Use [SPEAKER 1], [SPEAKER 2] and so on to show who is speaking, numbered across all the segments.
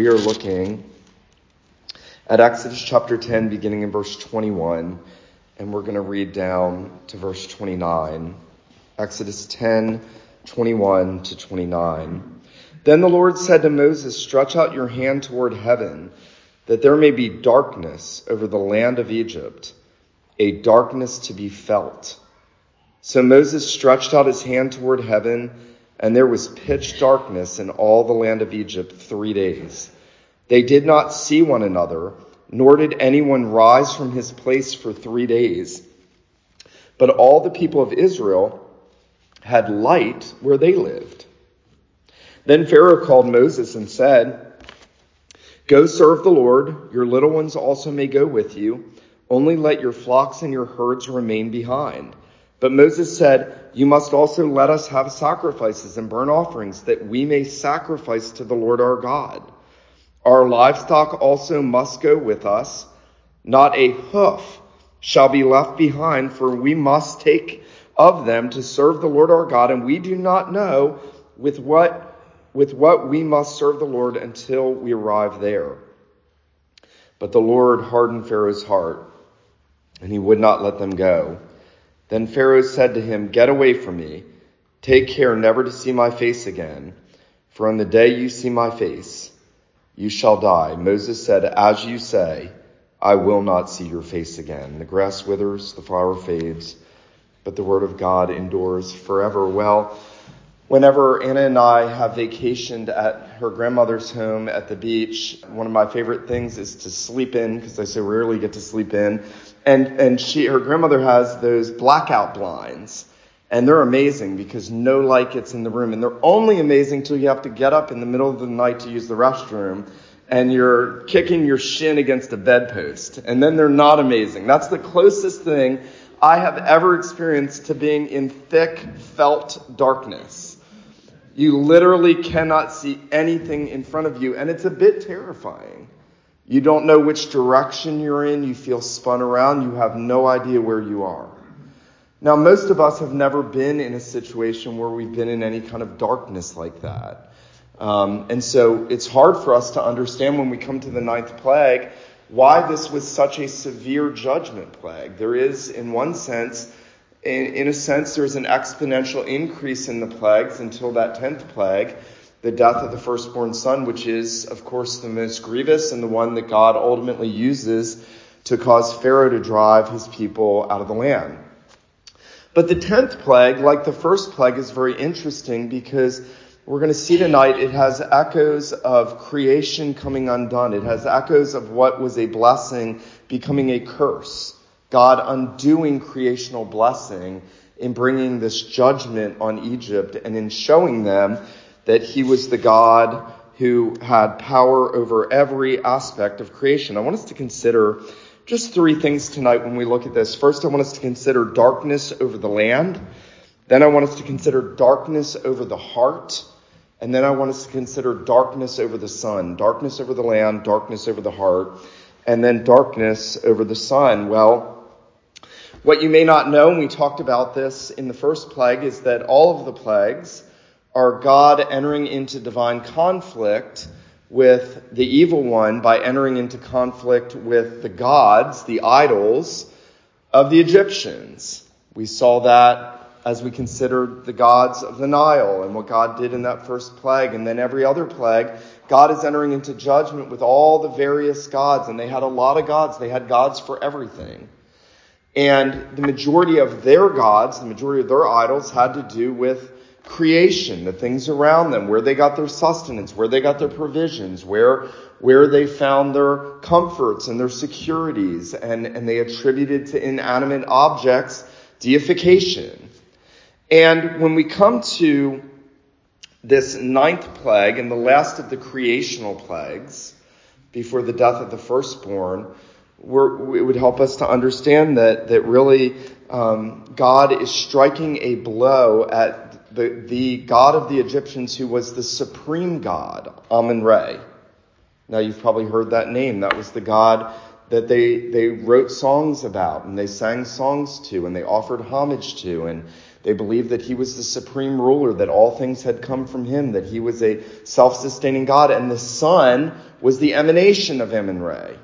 [SPEAKER 1] we are looking at Exodus chapter 10, beginning in verse 21, and we're going to read down to verse 29. Exodus 10, 21 to 29. Then the Lord said to Moses, Stretch out your hand toward heaven, that there may be darkness over the land of Egypt, a darkness to be felt. So Moses stretched out his hand toward heaven, and there was pitch darkness in all the land of Egypt three days. They did not see one another, nor did anyone rise from his place for three days. But all the people of Israel had light where they lived. Then Pharaoh called Moses and said, Go serve the Lord. Your little ones also may go with you. Only let your flocks and your herds remain behind. But Moses said, You must also let us have sacrifices and burnt offerings, that we may sacrifice to the Lord our God. Our livestock also must go with us. Not a hoof shall be left behind, for we must take of them to serve the Lord our God, and we do not know with what with what we must serve the Lord until we arrive there. But the Lord hardened Pharaoh's heart, and he would not let them go. Then Pharaoh said to him, Get away from me. Take care never to see my face again. For on the day you see my face, you shall die. Moses said, As you say, I will not see your face again. The grass withers, the flower fades, but the word of God endures forever. Well, Whenever Anna and I have vacationed at her grandmother's home at the beach, one of my favorite things is to sleep in because I so rarely get to sleep in. And and she her grandmother has those blackout blinds. And they're amazing because no light gets in the room. And they're only amazing till you have to get up in the middle of the night to use the restroom and you're kicking your shin against a bedpost. And then they're not amazing. That's the closest thing I have ever experienced to being in thick felt darkness. You literally cannot see anything in front of you, and it's a bit terrifying. You don't know which direction you're in, you feel spun around, you have no idea where you are. Now, most of us have never been in a situation where we've been in any kind of darkness like that. Um, and so it's hard for us to understand when we come to the ninth plague why this was such a severe judgment plague. There is, in one sense, in, in a sense, there's an exponential increase in the plagues until that tenth plague, the death of the firstborn son, which is, of course, the most grievous and the one that God ultimately uses to cause Pharaoh to drive his people out of the land. But the tenth plague, like the first plague, is very interesting because we're going to see tonight it has echoes of creation coming undone. It has echoes of what was a blessing becoming a curse. God undoing creational blessing in bringing this judgment on Egypt and in showing them that he was the God who had power over every aspect of creation. I want us to consider just three things tonight when we look at this. First, I want us to consider darkness over the land. Then I want us to consider darkness over the heart. And then I want us to consider darkness over the sun, darkness over the land, darkness over the heart, and then darkness over the sun. Well, what you may not know, and we talked about this in the first plague, is that all of the plagues are God entering into divine conflict with the evil one by entering into conflict with the gods, the idols of the Egyptians. We saw that as we considered the gods of the Nile and what God did in that first plague. And then every other plague, God is entering into judgment with all the various gods. And they had a lot of gods. They had gods for everything. And the majority of their gods, the majority of their idols had to do with creation, the things around them, where they got their sustenance, where they got their provisions, where, where they found their comforts and their securities, and, and they attributed to inanimate objects deification. And when we come to this ninth plague and the last of the creational plagues, before the death of the firstborn, it would help us to understand that, that really um, God is striking a blow at the, the God of the Egyptians who was the supreme God, Amun Re. Now you've probably heard that name. That was the God that they, they wrote songs about and they sang songs to and they offered homage to. And They believed that he was the supreme ruler, that all things had come from him, that he was a self-sustaining God, and the sun was the emanation of Amun-Re,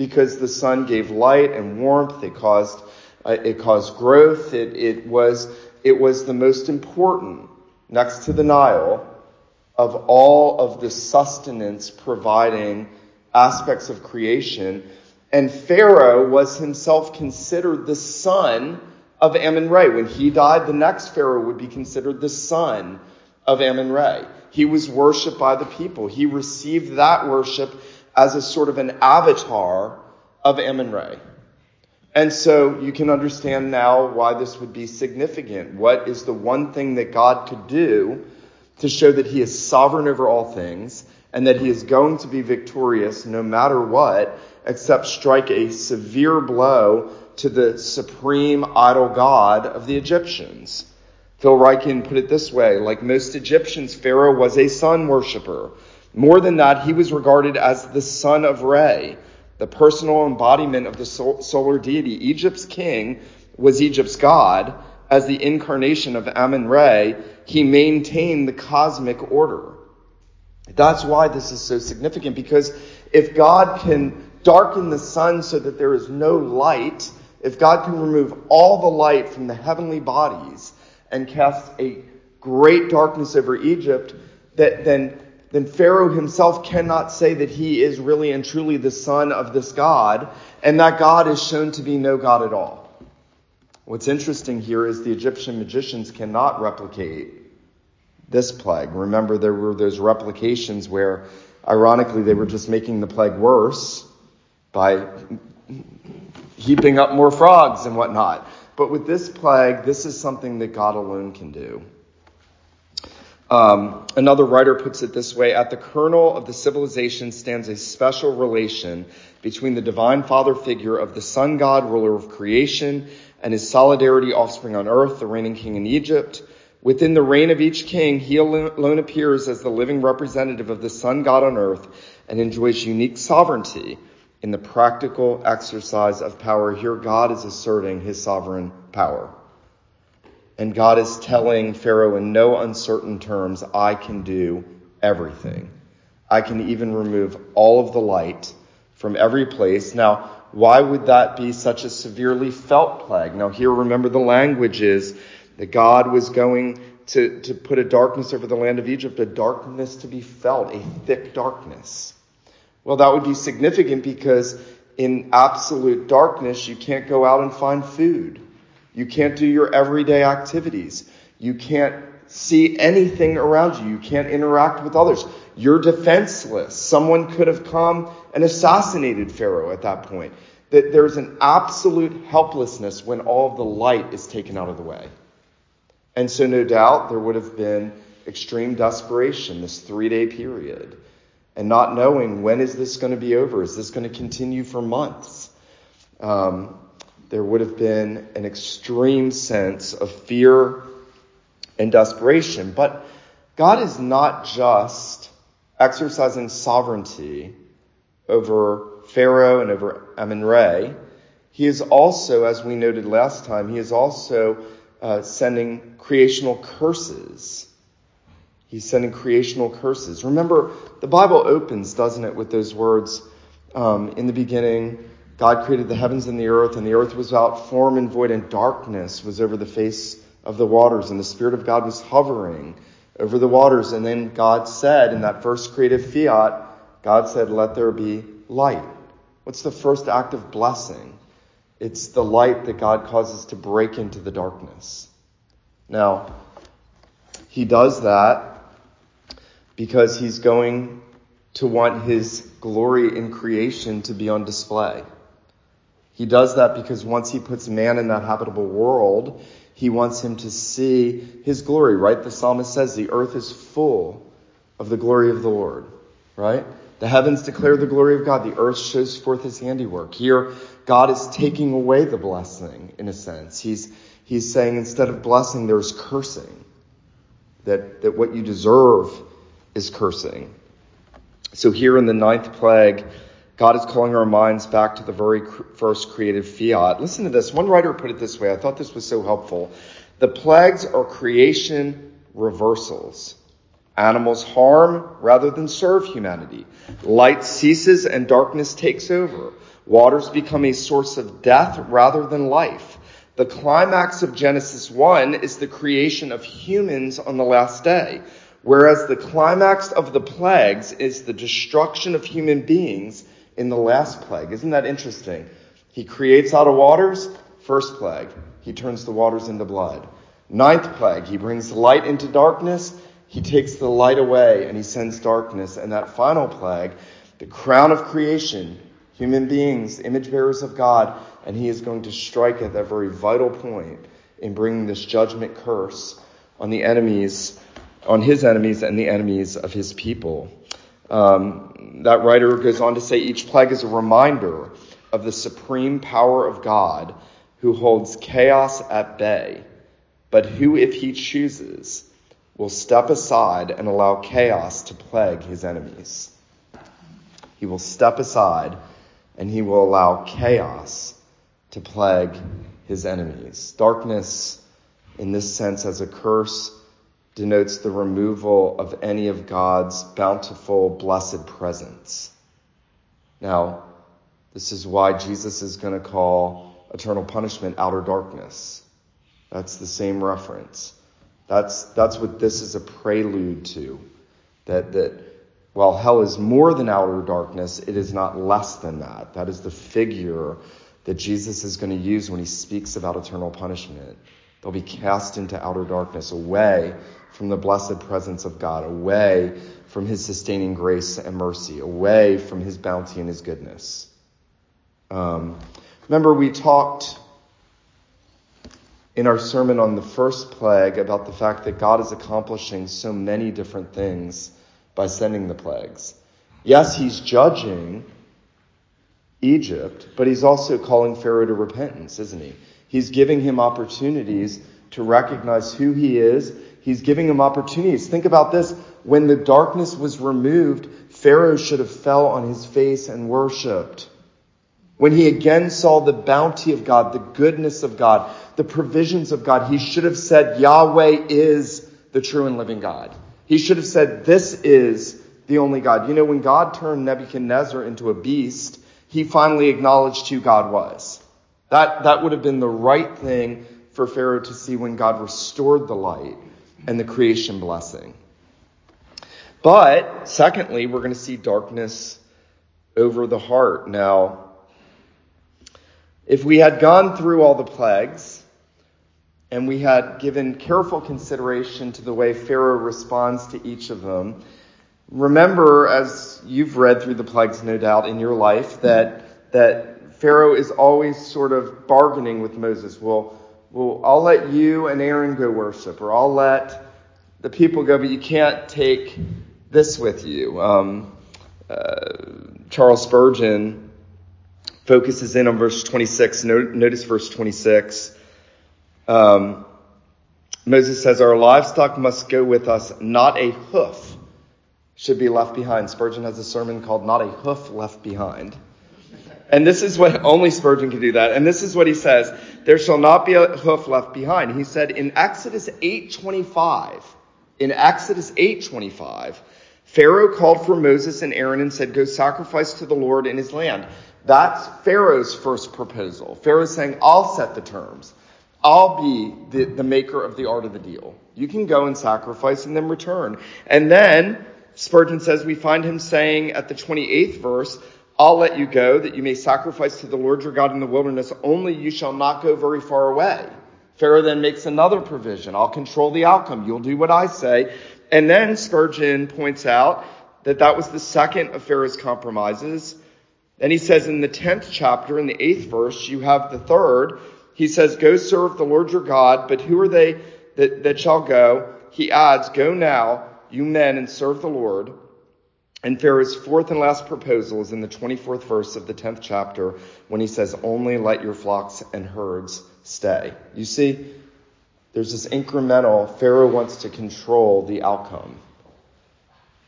[SPEAKER 1] because the sun gave light and warmth. It caused uh, it caused growth. It, it was it was the most important next to the Nile of all of the sustenance providing aspects of creation. And Pharaoh was himself considered the son of Amun-Re. When he died, the next Pharaoh would be considered the son of Amun-Re. He was worshipped by the people. He received that worship as a sort of an avatar of Amun-Re. And so you can understand now why this would be significant. What is the one thing that God could do to show that he is sovereign over all things and that he is going to be victorious no matter what, except strike a severe blow to the supreme idol god of the Egyptians. Phil Ryken put it this way like most Egyptians, Pharaoh was a sun worshiper. More than that, he was regarded as the son of Re, the personal embodiment of the solar deity. Egypt's king was Egypt's god. As the incarnation of Amun Re, he maintained the cosmic order. That's why this is so significant because if God can darken the sun so that there is no light, if God can remove all the light from the heavenly bodies and cast a great darkness over Egypt, that then then Pharaoh himself cannot say that he is really and truly the son of this God, and that God is shown to be no God at all. What's interesting here is the Egyptian magicians cannot replicate this plague. Remember, there were those replications where, ironically, they were just making the plague worse by heaping up more frogs and whatnot. But with this plague, this is something that God alone can do. Um, another writer puts it this way At the kernel of the civilization stands a special relation between the divine father figure of the sun god, ruler of creation, and his solidarity offspring on earth, the reigning king in Egypt. Within the reign of each king, he alone appears as the living representative of the sun god on earth and enjoys unique sovereignty in the practical exercise of power. Here, God is asserting his sovereign power. And God is telling Pharaoh in no uncertain terms, I can do everything. I can even remove all of the light from every place. Now, why would that be such a severely felt plague? Now, here, remember the language is that God was going to, to put a darkness over the land of Egypt, a darkness to be felt, a thick darkness. Well, that would be significant because in absolute darkness, you can't go out and find food. You can't do your everyday activities. You can't see anything around you. You can't interact with others. You're defenseless. Someone could have come and assassinated Pharaoh at that point. That there's an absolute helplessness when all of the light is taken out of the way. And so, no doubt, there would have been extreme desperation this three day period and not knowing when is this going to be over? Is this going to continue for months? Um, there would have been an extreme sense of fear and desperation. But God is not just exercising sovereignty over Pharaoh and over Amun-Re. He is also, as we noted last time, he is also uh, sending creational curses. He's sending creational curses. Remember, the Bible opens, doesn't it, with those words um, in the beginning, God created the heavens and the earth, and the earth was without form and void, and darkness was over the face of the waters, and the Spirit of God was hovering over the waters. And then God said, in that first creative fiat, God said, Let there be light. What's the first act of blessing? It's the light that God causes to break into the darkness. Now, He does that because He's going to want His glory in creation to be on display. He does that because once he puts man in that habitable world, he wants him to see his glory, right? The psalmist says the earth is full of the glory of the Lord, right? The heavens declare the glory of God. The earth shows forth his handiwork. Here, God is taking away the blessing in a sense. He's, he's saying instead of blessing, there's cursing. That, that what you deserve is cursing. So here in the ninth plague, God is calling our minds back to the very first creative fiat. Listen to this. One writer put it this way. I thought this was so helpful The plagues are creation reversals. Animals harm rather than serve humanity. Light ceases and darkness takes over. Waters become a source of death rather than life. The climax of Genesis 1 is the creation of humans on the last day, whereas the climax of the plagues is the destruction of human beings in the last plague. Isn't that interesting? He creates out of waters, first plague. He turns the waters into blood. Ninth plague, he brings light into darkness. He takes the light away and he sends darkness. And that final plague, the crown of creation, human beings, image bearers of God, and he is going to strike at that very vital point in bringing this judgment curse on the enemies, on his enemies and the enemies of his people. Um, that writer goes on to say each plague is a reminder of the supreme power of God who holds chaos at bay, but who, if he chooses, will step aside and allow chaos to plague his enemies. He will step aside and he will allow chaos to plague his enemies. Darkness, in this sense, as a curse, denotes the removal of any of God's bountiful, blessed presence. Now, this is why Jesus is going to call eternal punishment outer darkness. That's the same reference. That's, that's what this is a prelude to. That, that while hell is more than outer darkness, it is not less than that. That is the figure that Jesus is going to use when he speaks about eternal punishment. They'll be cast into outer darkness, away from the blessed presence of God, away from his sustaining grace and mercy, away from his bounty and his goodness. Um, remember, we talked in our sermon on the first plague about the fact that God is accomplishing so many different things by sending the plagues. Yes, he's judging Egypt, but he's also calling Pharaoh to repentance, isn't he? He's giving him opportunities to recognize who he is. He's giving him opportunities. Think about this. When the darkness was removed, Pharaoh should have fell on his face and worshiped. When he again saw the bounty of God, the goodness of God, the provisions of God, he should have said, Yahweh is the true and living God. He should have said, This is the only God. You know, when God turned Nebuchadnezzar into a beast, he finally acknowledged who God was. That, that would have been the right thing for Pharaoh to see when God restored the light and the creation blessing. But, secondly, we're going to see darkness over the heart. Now, if we had gone through all the plagues and we had given careful consideration to the way Pharaoh responds to each of them, Remember, as you've read through the plagues, no doubt, in your life, that, that Pharaoh is always sort of bargaining with Moses. Well, well, I'll let you and Aaron go worship, or I'll let the people go, but you can't take this with you. Um, uh, Charles Spurgeon focuses in on verse 26. Notice verse 26. Um, Moses says, Our livestock must go with us, not a hoof should be left behind. Spurgeon has a sermon called Not a Hoof Left Behind. And this is what only Spurgeon can do that. And this is what he says, there shall not be a hoof left behind. He said in Exodus 8:25, in Exodus 8:25, Pharaoh called for Moses and Aaron and said, "Go sacrifice to the Lord in his land." That's Pharaoh's first proposal. Pharaoh's saying, "I'll set the terms. I'll be the, the maker of the art of the deal. You can go and sacrifice and then return." And then Spurgeon says we find him saying at the 28th verse, I'll let you go that you may sacrifice to the Lord your God in the wilderness, only you shall not go very far away. Pharaoh then makes another provision. I'll control the outcome. You'll do what I say. And then Spurgeon points out that that was the second of Pharaoh's compromises. And he says in the 10th chapter, in the 8th verse, you have the third. He says, Go serve the Lord your God, but who are they that, that shall go? He adds, Go now you men, and serve the Lord. And Pharaoh's fourth and last proposal is in the 24th verse of the 10th chapter when he says, Only let your flocks and herds stay. You see, there's this incremental, Pharaoh wants to control the outcome.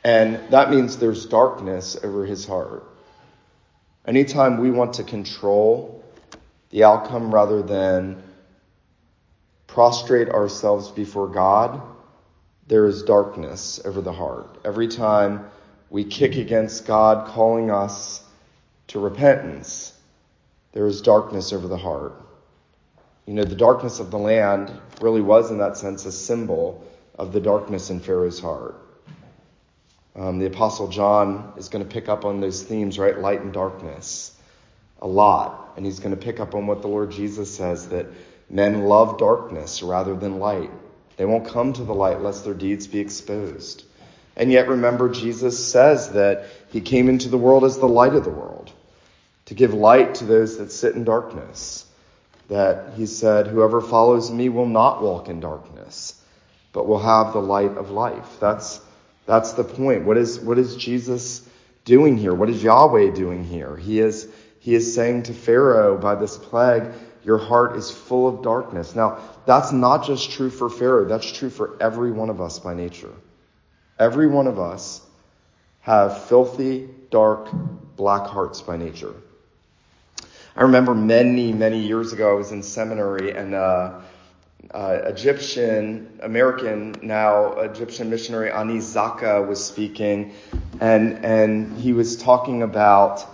[SPEAKER 1] And that means there's darkness over his heart. Anytime we want to control the outcome rather than prostrate ourselves before God, there is darkness over the heart. Every time we kick against God calling us to repentance, there is darkness over the heart. You know, the darkness of the land really was, in that sense, a symbol of the darkness in Pharaoh's heart. Um, the Apostle John is going to pick up on those themes, right? Light and darkness, a lot. And he's going to pick up on what the Lord Jesus says that men love darkness rather than light. They won't come to the light lest their deeds be exposed. And yet, remember, Jesus says that he came into the world as the light of the world, to give light to those that sit in darkness. That he said, Whoever follows me will not walk in darkness, but will have the light of life. That's, that's the point. What is, what is Jesus doing here? What is Yahweh doing here? He is, he is saying to Pharaoh by this plague, Your heart is full of darkness. Now, that's not just true for Pharaoh, that's true for every one of us by nature. Every one of us have filthy, dark, black hearts by nature. I remember many, many years ago, I was in seminary and uh, uh, Egyptian, American now, Egyptian missionary Anees Zaka was speaking, and, and he was talking about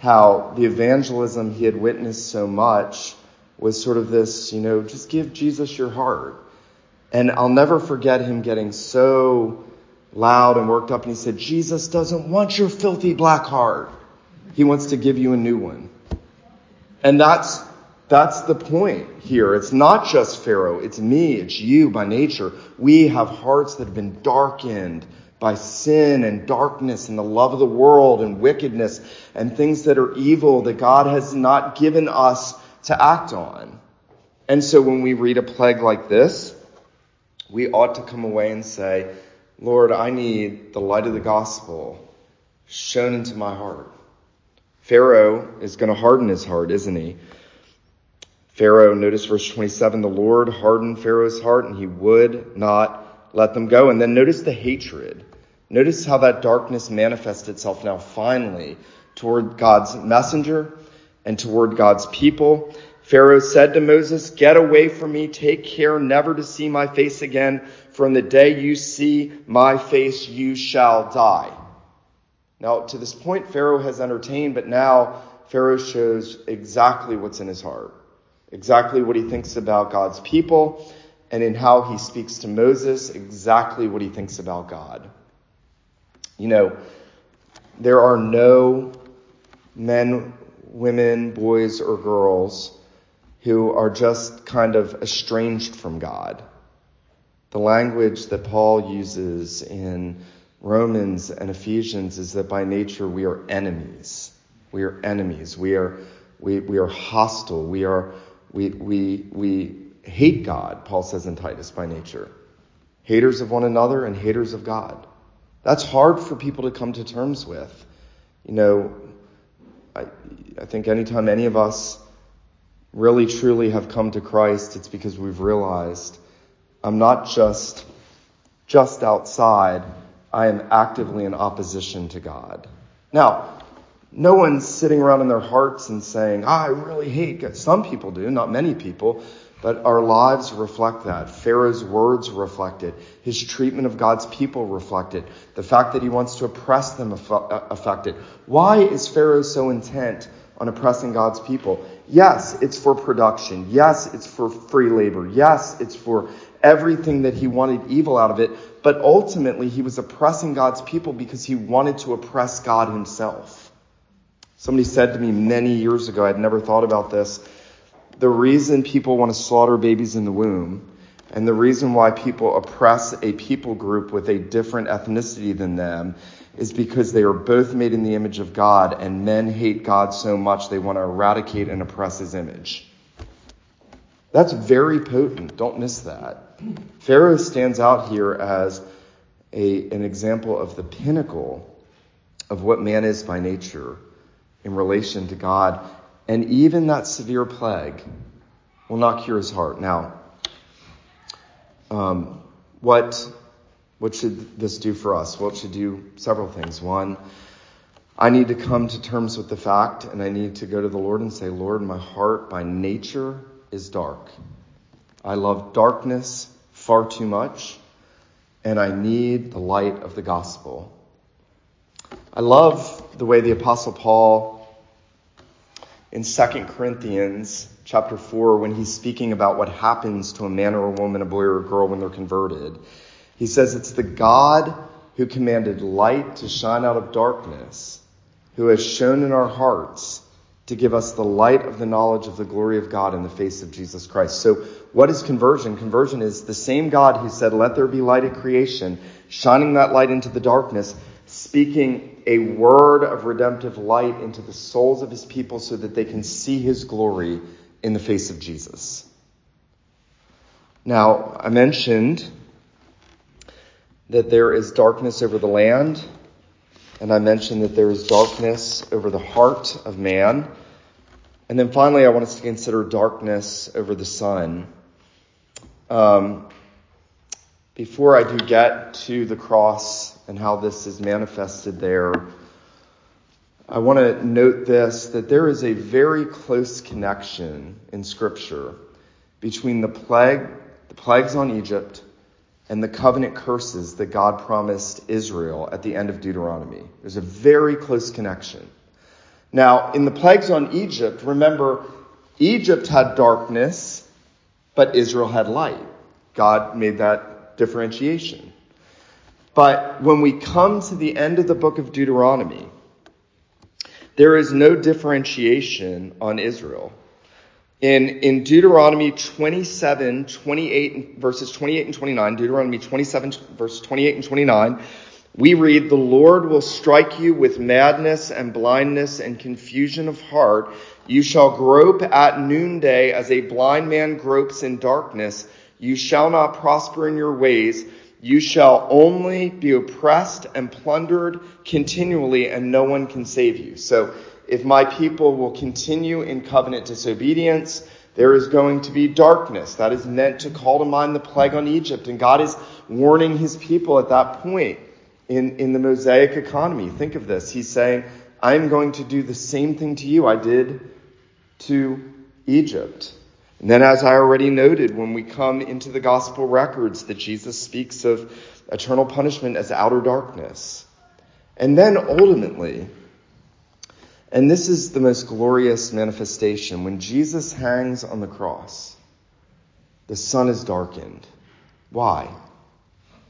[SPEAKER 1] how the evangelism he had witnessed so much was sort of this, you know, just give Jesus your heart. And I'll never forget him getting so loud and worked up and he said, Jesus doesn't want your filthy black heart. He wants to give you a new one. And that's, that's the point here. It's not just Pharaoh. It's me. It's you by nature. We have hearts that have been darkened by sin and darkness and the love of the world and wickedness and things that are evil that God has not given us to act on. And so when we read a plague like this, we ought to come away and say, Lord, I need the light of the gospel shone into my heart. Pharaoh is going to harden his heart, isn't he? Pharaoh, notice verse 27, the Lord hardened Pharaoh's heart and he would not let them go. And then notice the hatred. Notice how that darkness manifests itself now finally toward God's messenger and toward God's people. Pharaoh said to Moses, Get away from me. Take care never to see my face again. In the day you see my face, you shall die. Now, to this point, Pharaoh has entertained, but now Pharaoh shows exactly what's in his heart, exactly what he thinks about God's people, and in how he speaks to Moses, exactly what he thinks about God. You know, there are no men women, boys, or girls who are just kind of estranged from God. The language that Paul uses in Romans and Ephesians is that by nature we are enemies. We are enemies. We are, we, we are hostile. We are, we, we, we hate God, Paul says in Titus, by nature. Haters of one another and haters of God. That's hard for people to come to terms with. You know, I, I think anytime any of us really truly have come to Christ, it's because we've realized I'm not just just outside, I am actively in opposition to God. Now, no one's sitting around in their hearts and saying, ah, I really hate God. Some people do, not many people, but our lives reflect that. Pharaoh's words reflect it. His treatment of God's people reflect it. The fact that he wants to oppress them uh, affect it. Why is Pharaoh so intent on oppressing God's people? Yes, it's for production. Yes, it's for free labor. Yes, it's for everything that he wanted evil out of it. But ultimately, he was oppressing God's people because he wanted to oppress God himself. Somebody said to me many years ago, I'd never thought about this the reason people want to slaughter babies in the womb and the reason why people oppress a people group with a different ethnicity than them is because they are both made in the image of God and men hate God so much they want to eradicate and oppress his image. That's very potent. Don't miss that. Pharaoh stands out here as a, an example of the pinnacle of what man is by nature in relation to God and even that severe plague will not cure his heart. Now, um, what, what should this do for us? Well, it should do several things. One, I need to come to terms with the fact and I need to go to the Lord and say, Lord, my heart by nature is dark. I love darkness far too much, and I need the light of the gospel. I love the way the Apostle Paul in 2 Corinthians chapter 4 when he's speaking about what happens to a man or a woman, a boy or a girl when they're converted. He says it's the God who commanded light to shine out of darkness, who has shone in our hearts to give us the light of the knowledge of the glory of God in the face of Jesus Christ. So what is conversion? Conversion is the same God who said, let there be light at creation, shining that light into the darkness, speaking a word of redemptive light into the souls of his people so that they can see his glory in the face of Jesus. Now, I mentioned that there is darkness over the land, and I mentioned that there is darkness over the heart of man. And then finally, I want us to consider darkness over the sun. Um, before I do get to the cross and how this is manifested there, I want to note this that there is a very close connection in Scripture between the plague, the plagues on Egypt, and the covenant curses that God promised Israel at the end of Deuteronomy. There's a very close connection. Now, in the plagues on Egypt, remember, Egypt had darkness, but Israel had light. God made that differentiation. But when we come to the end of the book of Deuteronomy, there is no differentiation on Israel. In, in Deuteronomy 27, 28, verses 28 and 29, Deuteronomy 27, verse 28 and 29, we read, The Lord will strike you with madness and blindness and confusion of heart. You shall grope at noonday as a blind man gropes in darkness. You shall not prosper in your ways. You shall only be oppressed and plundered continually, and no one can save you. So, if my people will continue in covenant disobedience, there is going to be darkness. That is meant to call to mind the plague on Egypt. And God is warning his people at that point in, in the Mosaic economy. Think of this. He's saying, I'm going to do the same thing to you I did to Egypt. And then, as I already noted, when we come into the gospel records, that Jesus speaks of eternal punishment as outer darkness. And then ultimately, and this is the most glorious manifestation, when Jesus hangs on the cross, the sun is darkened. Why?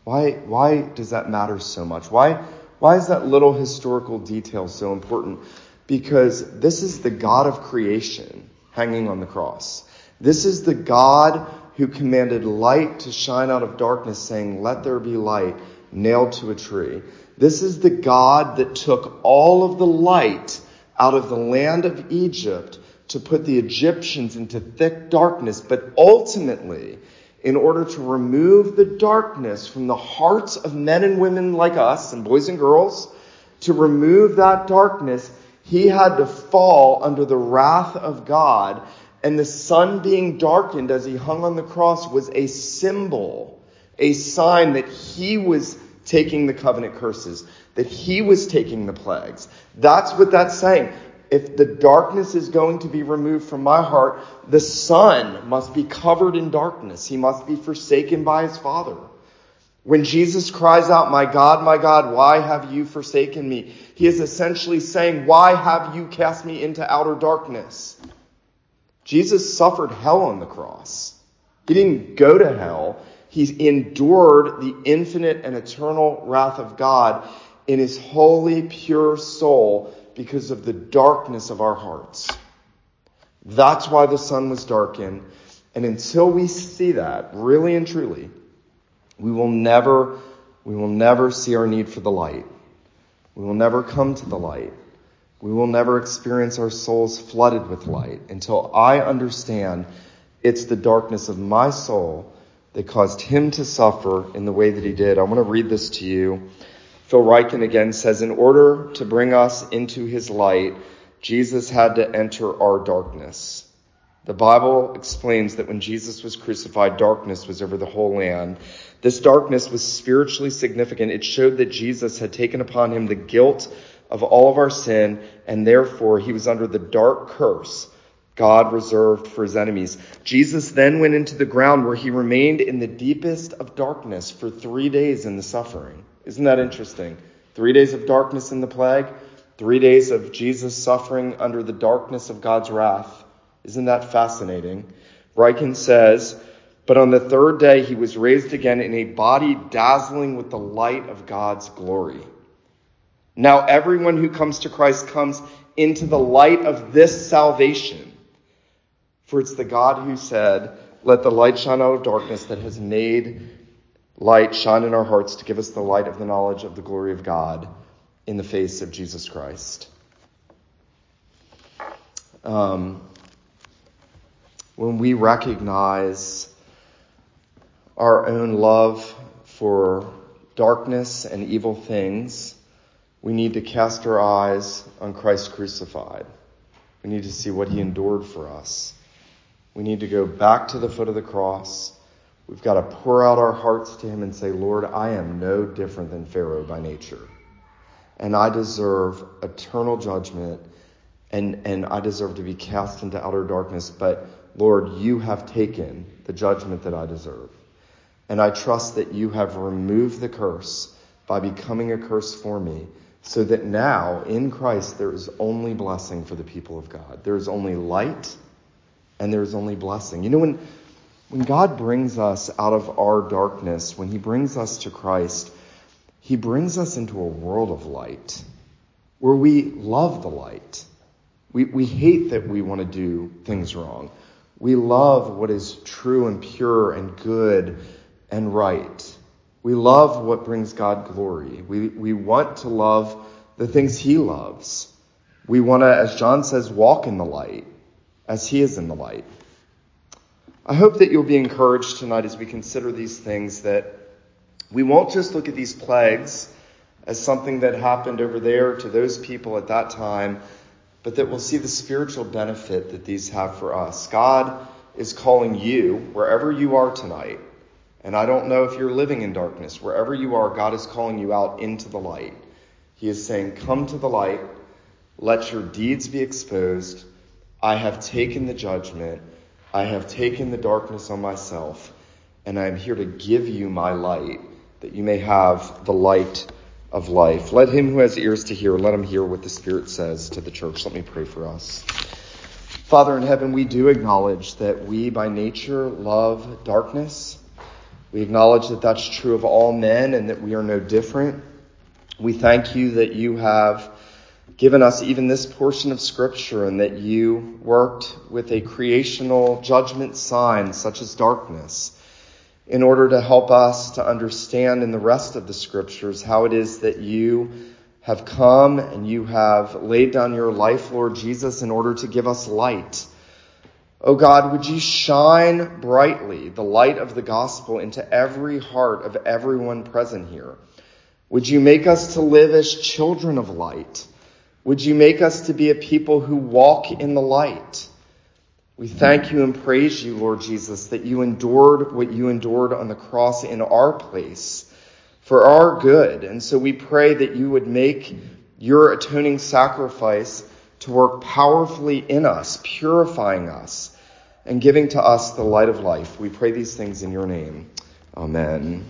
[SPEAKER 1] Why, why does that matter so much? Why, why is that little historical detail so important? Because this is the God of creation hanging on the cross. This is the God who commanded light to shine out of darkness, saying, Let there be light, nailed to a tree. This is the God that took all of the light out of the land of Egypt to put the Egyptians into thick darkness, but ultimately, in order to remove the darkness from the hearts of men and women like us, and boys and girls, to remove that darkness, he had to fall under the wrath of God and the sun being darkened as he hung on the cross was a symbol, a sign that he was taking the covenant curses, that he was taking the plagues. That's what that's saying. If the darkness is going to be removed from my heart, the son must be covered in darkness. He must be forsaken by his father. When Jesus cries out, My God, my God, why have you forsaken me? He is essentially saying, Why have you cast me into outer darkness? Jesus suffered hell on the cross. He didn't go to hell. He endured the infinite and eternal wrath of God in his holy, pure soul because of the darkness of our hearts. That's why the sun was darkened. And until we see that, really and truly, we will never, we will never see our need for the light. We will never come to the light. We will never experience our souls flooded with light until I understand it's the darkness of my soul that caused him to suffer in the way that he did. I want to read this to you. Phil Ryken again says, in order to bring us into his light, Jesus had to enter our darkness. The Bible explains that when Jesus was crucified, darkness was over the whole land. This darkness was spiritually significant. It showed that Jesus had taken upon him the guilt of all of our sin, and therefore he was under the dark curse. God reserved for his enemies. Jesus then went into the ground where he remained in the deepest of darkness for three days in the suffering. Isn't that interesting? Three days of darkness in the plague, three days of Jesus suffering under the darkness of God's wrath. Isn't that fascinating? Ryken says, but on the third day he was raised again in a body dazzling with the light of God's glory. Now everyone who comes to Christ comes into the light of this salvation. For it's the God who said, Let the light shine out of darkness that has made light shine in our hearts to give us the light of the knowledge of the glory of God in the face of Jesus Christ. Um, when we recognize our own love for darkness and evil things, we need to cast our eyes on Christ crucified. We need to see what he endured for us. We need to go back to the foot of the cross. We've got to pour out our hearts to Him and say, Lord, I am no different than Pharaoh by nature. And I deserve eternal judgment and, and I deserve to be cast into outer darkness. But Lord, you have taken the judgment that I deserve. And I trust that you have removed the curse by becoming a curse for me so that now in Christ there is only blessing for the people of God. There is only light and there's only blessing. You know, when, when God brings us out of our darkness, when He brings us to Christ, He brings us into a world of light where we love the light. We, we hate that we want to do things wrong. We love what is true and pure and good and right. We love what brings God glory. We, we want to love the things He loves. We want to, as John says, walk in the light as he is in the light. I hope that you'll be encouraged tonight as we consider these things that we won't just look at these plagues as something that happened over there to those people at that time, but that we'll see the spiritual benefit that these have for us. God is calling you, wherever you are tonight, and I don't know if you're living in darkness, wherever you are, God is calling you out into the light. He is saying, Come to the light, let your deeds be exposed I have taken the judgment, I have taken the darkness on myself, and I am here to give you my light, that you may have the light of life. Let him who has ears to hear, let him hear what the Spirit says to the church. Let me pray for us. Father in heaven, we do acknowledge that we by nature love darkness. We acknowledge that that's true of all men and that we are no different. We thank you that you have given us even this portion of Scripture and that you worked with a creational judgment sign such as darkness in order to help us to understand in the rest of the Scriptures how it is that you have come and you have laid down your life, Lord Jesus, in order to give us light. Oh God, would you shine brightly the light of the gospel into every heart of everyone present here? Would you make us to live as children of light? Would you make us to be a people who walk in the light? We thank you and praise you, Lord Jesus, that you endured what you endured on the cross in our place for our good. And so we pray that you would make your atoning sacrifice to work powerfully in us, purifying us, and giving to us the light of life. We pray these things in your name. Amen.